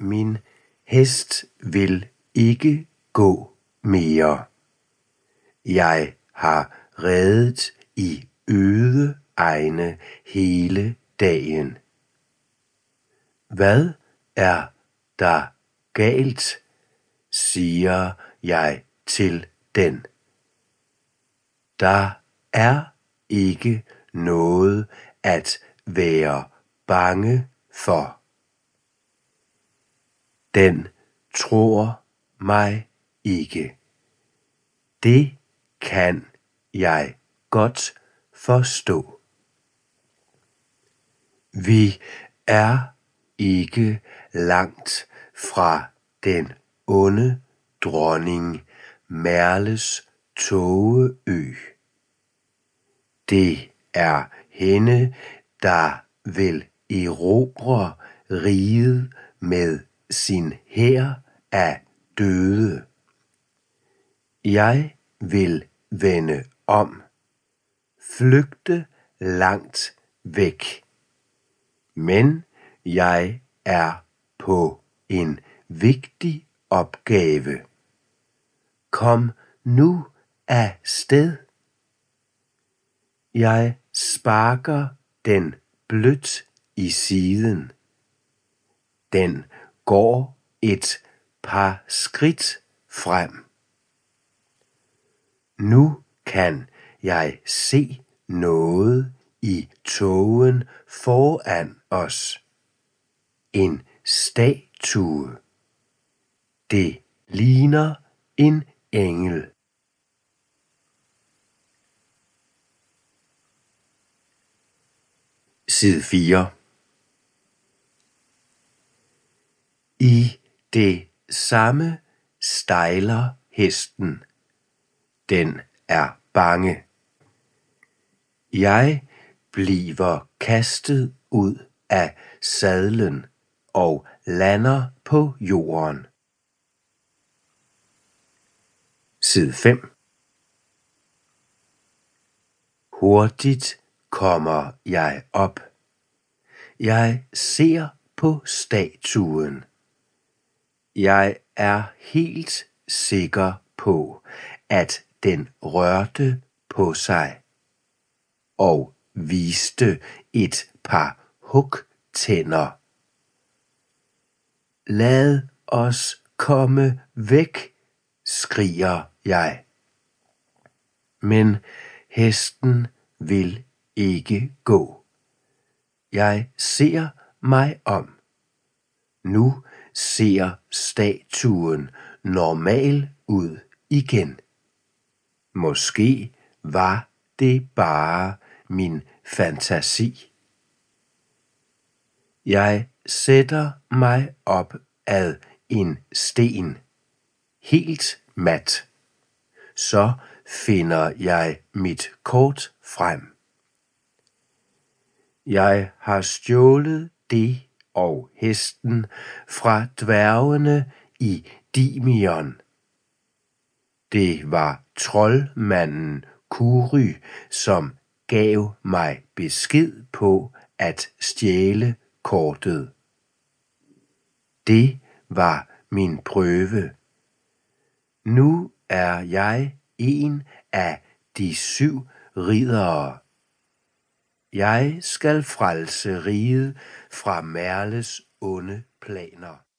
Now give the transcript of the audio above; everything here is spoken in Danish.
min hest vil ikke gå mere. Jeg har reddet i øde egne hele dagen. Hvad er der galt, siger jeg til den. Der er ikke noget at være bange for. Den tror mig ikke. Det kan jeg godt forstå. Vi er ikke langt fra den onde dronning Merles tågeø. Det er hende, der vil erobre riget med sin hær af døde. Jeg vil vende om, flygte langt væk. Men jeg er på en vigtig opgave. Kom nu af sted. Jeg sparker den blødt i siden. Den går et par skridt frem. Nu kan jeg se noget i tågen foran os. En statue. Det ligner en engel. Side 4 I det samme stejler hesten. Den er bange. Jeg bliver kastet ud af sadlen og lander på jorden. Side 5 Hurtigt kommer jeg op. Jeg ser på statuen. Jeg er helt sikker på, at den rørte på sig og viste et par hugtænder. Lad os komme væk, skriger jeg. Men hesten vil ikke gå. Jeg ser mig om. Nu ser statuen normal ud igen. Måske var det bare min fantasi. Jeg sætter mig op ad en sten, helt mat. Så finder jeg mit kort frem. Jeg har stjålet det og hesten fra dværgene i Dimion. Det var troldmanden Kury, som gav mig besked på at stjæle kortet. Det var min prøve. Nu er jeg en af de syv riddere. Jeg skal frelse riget fra Merles onde planer.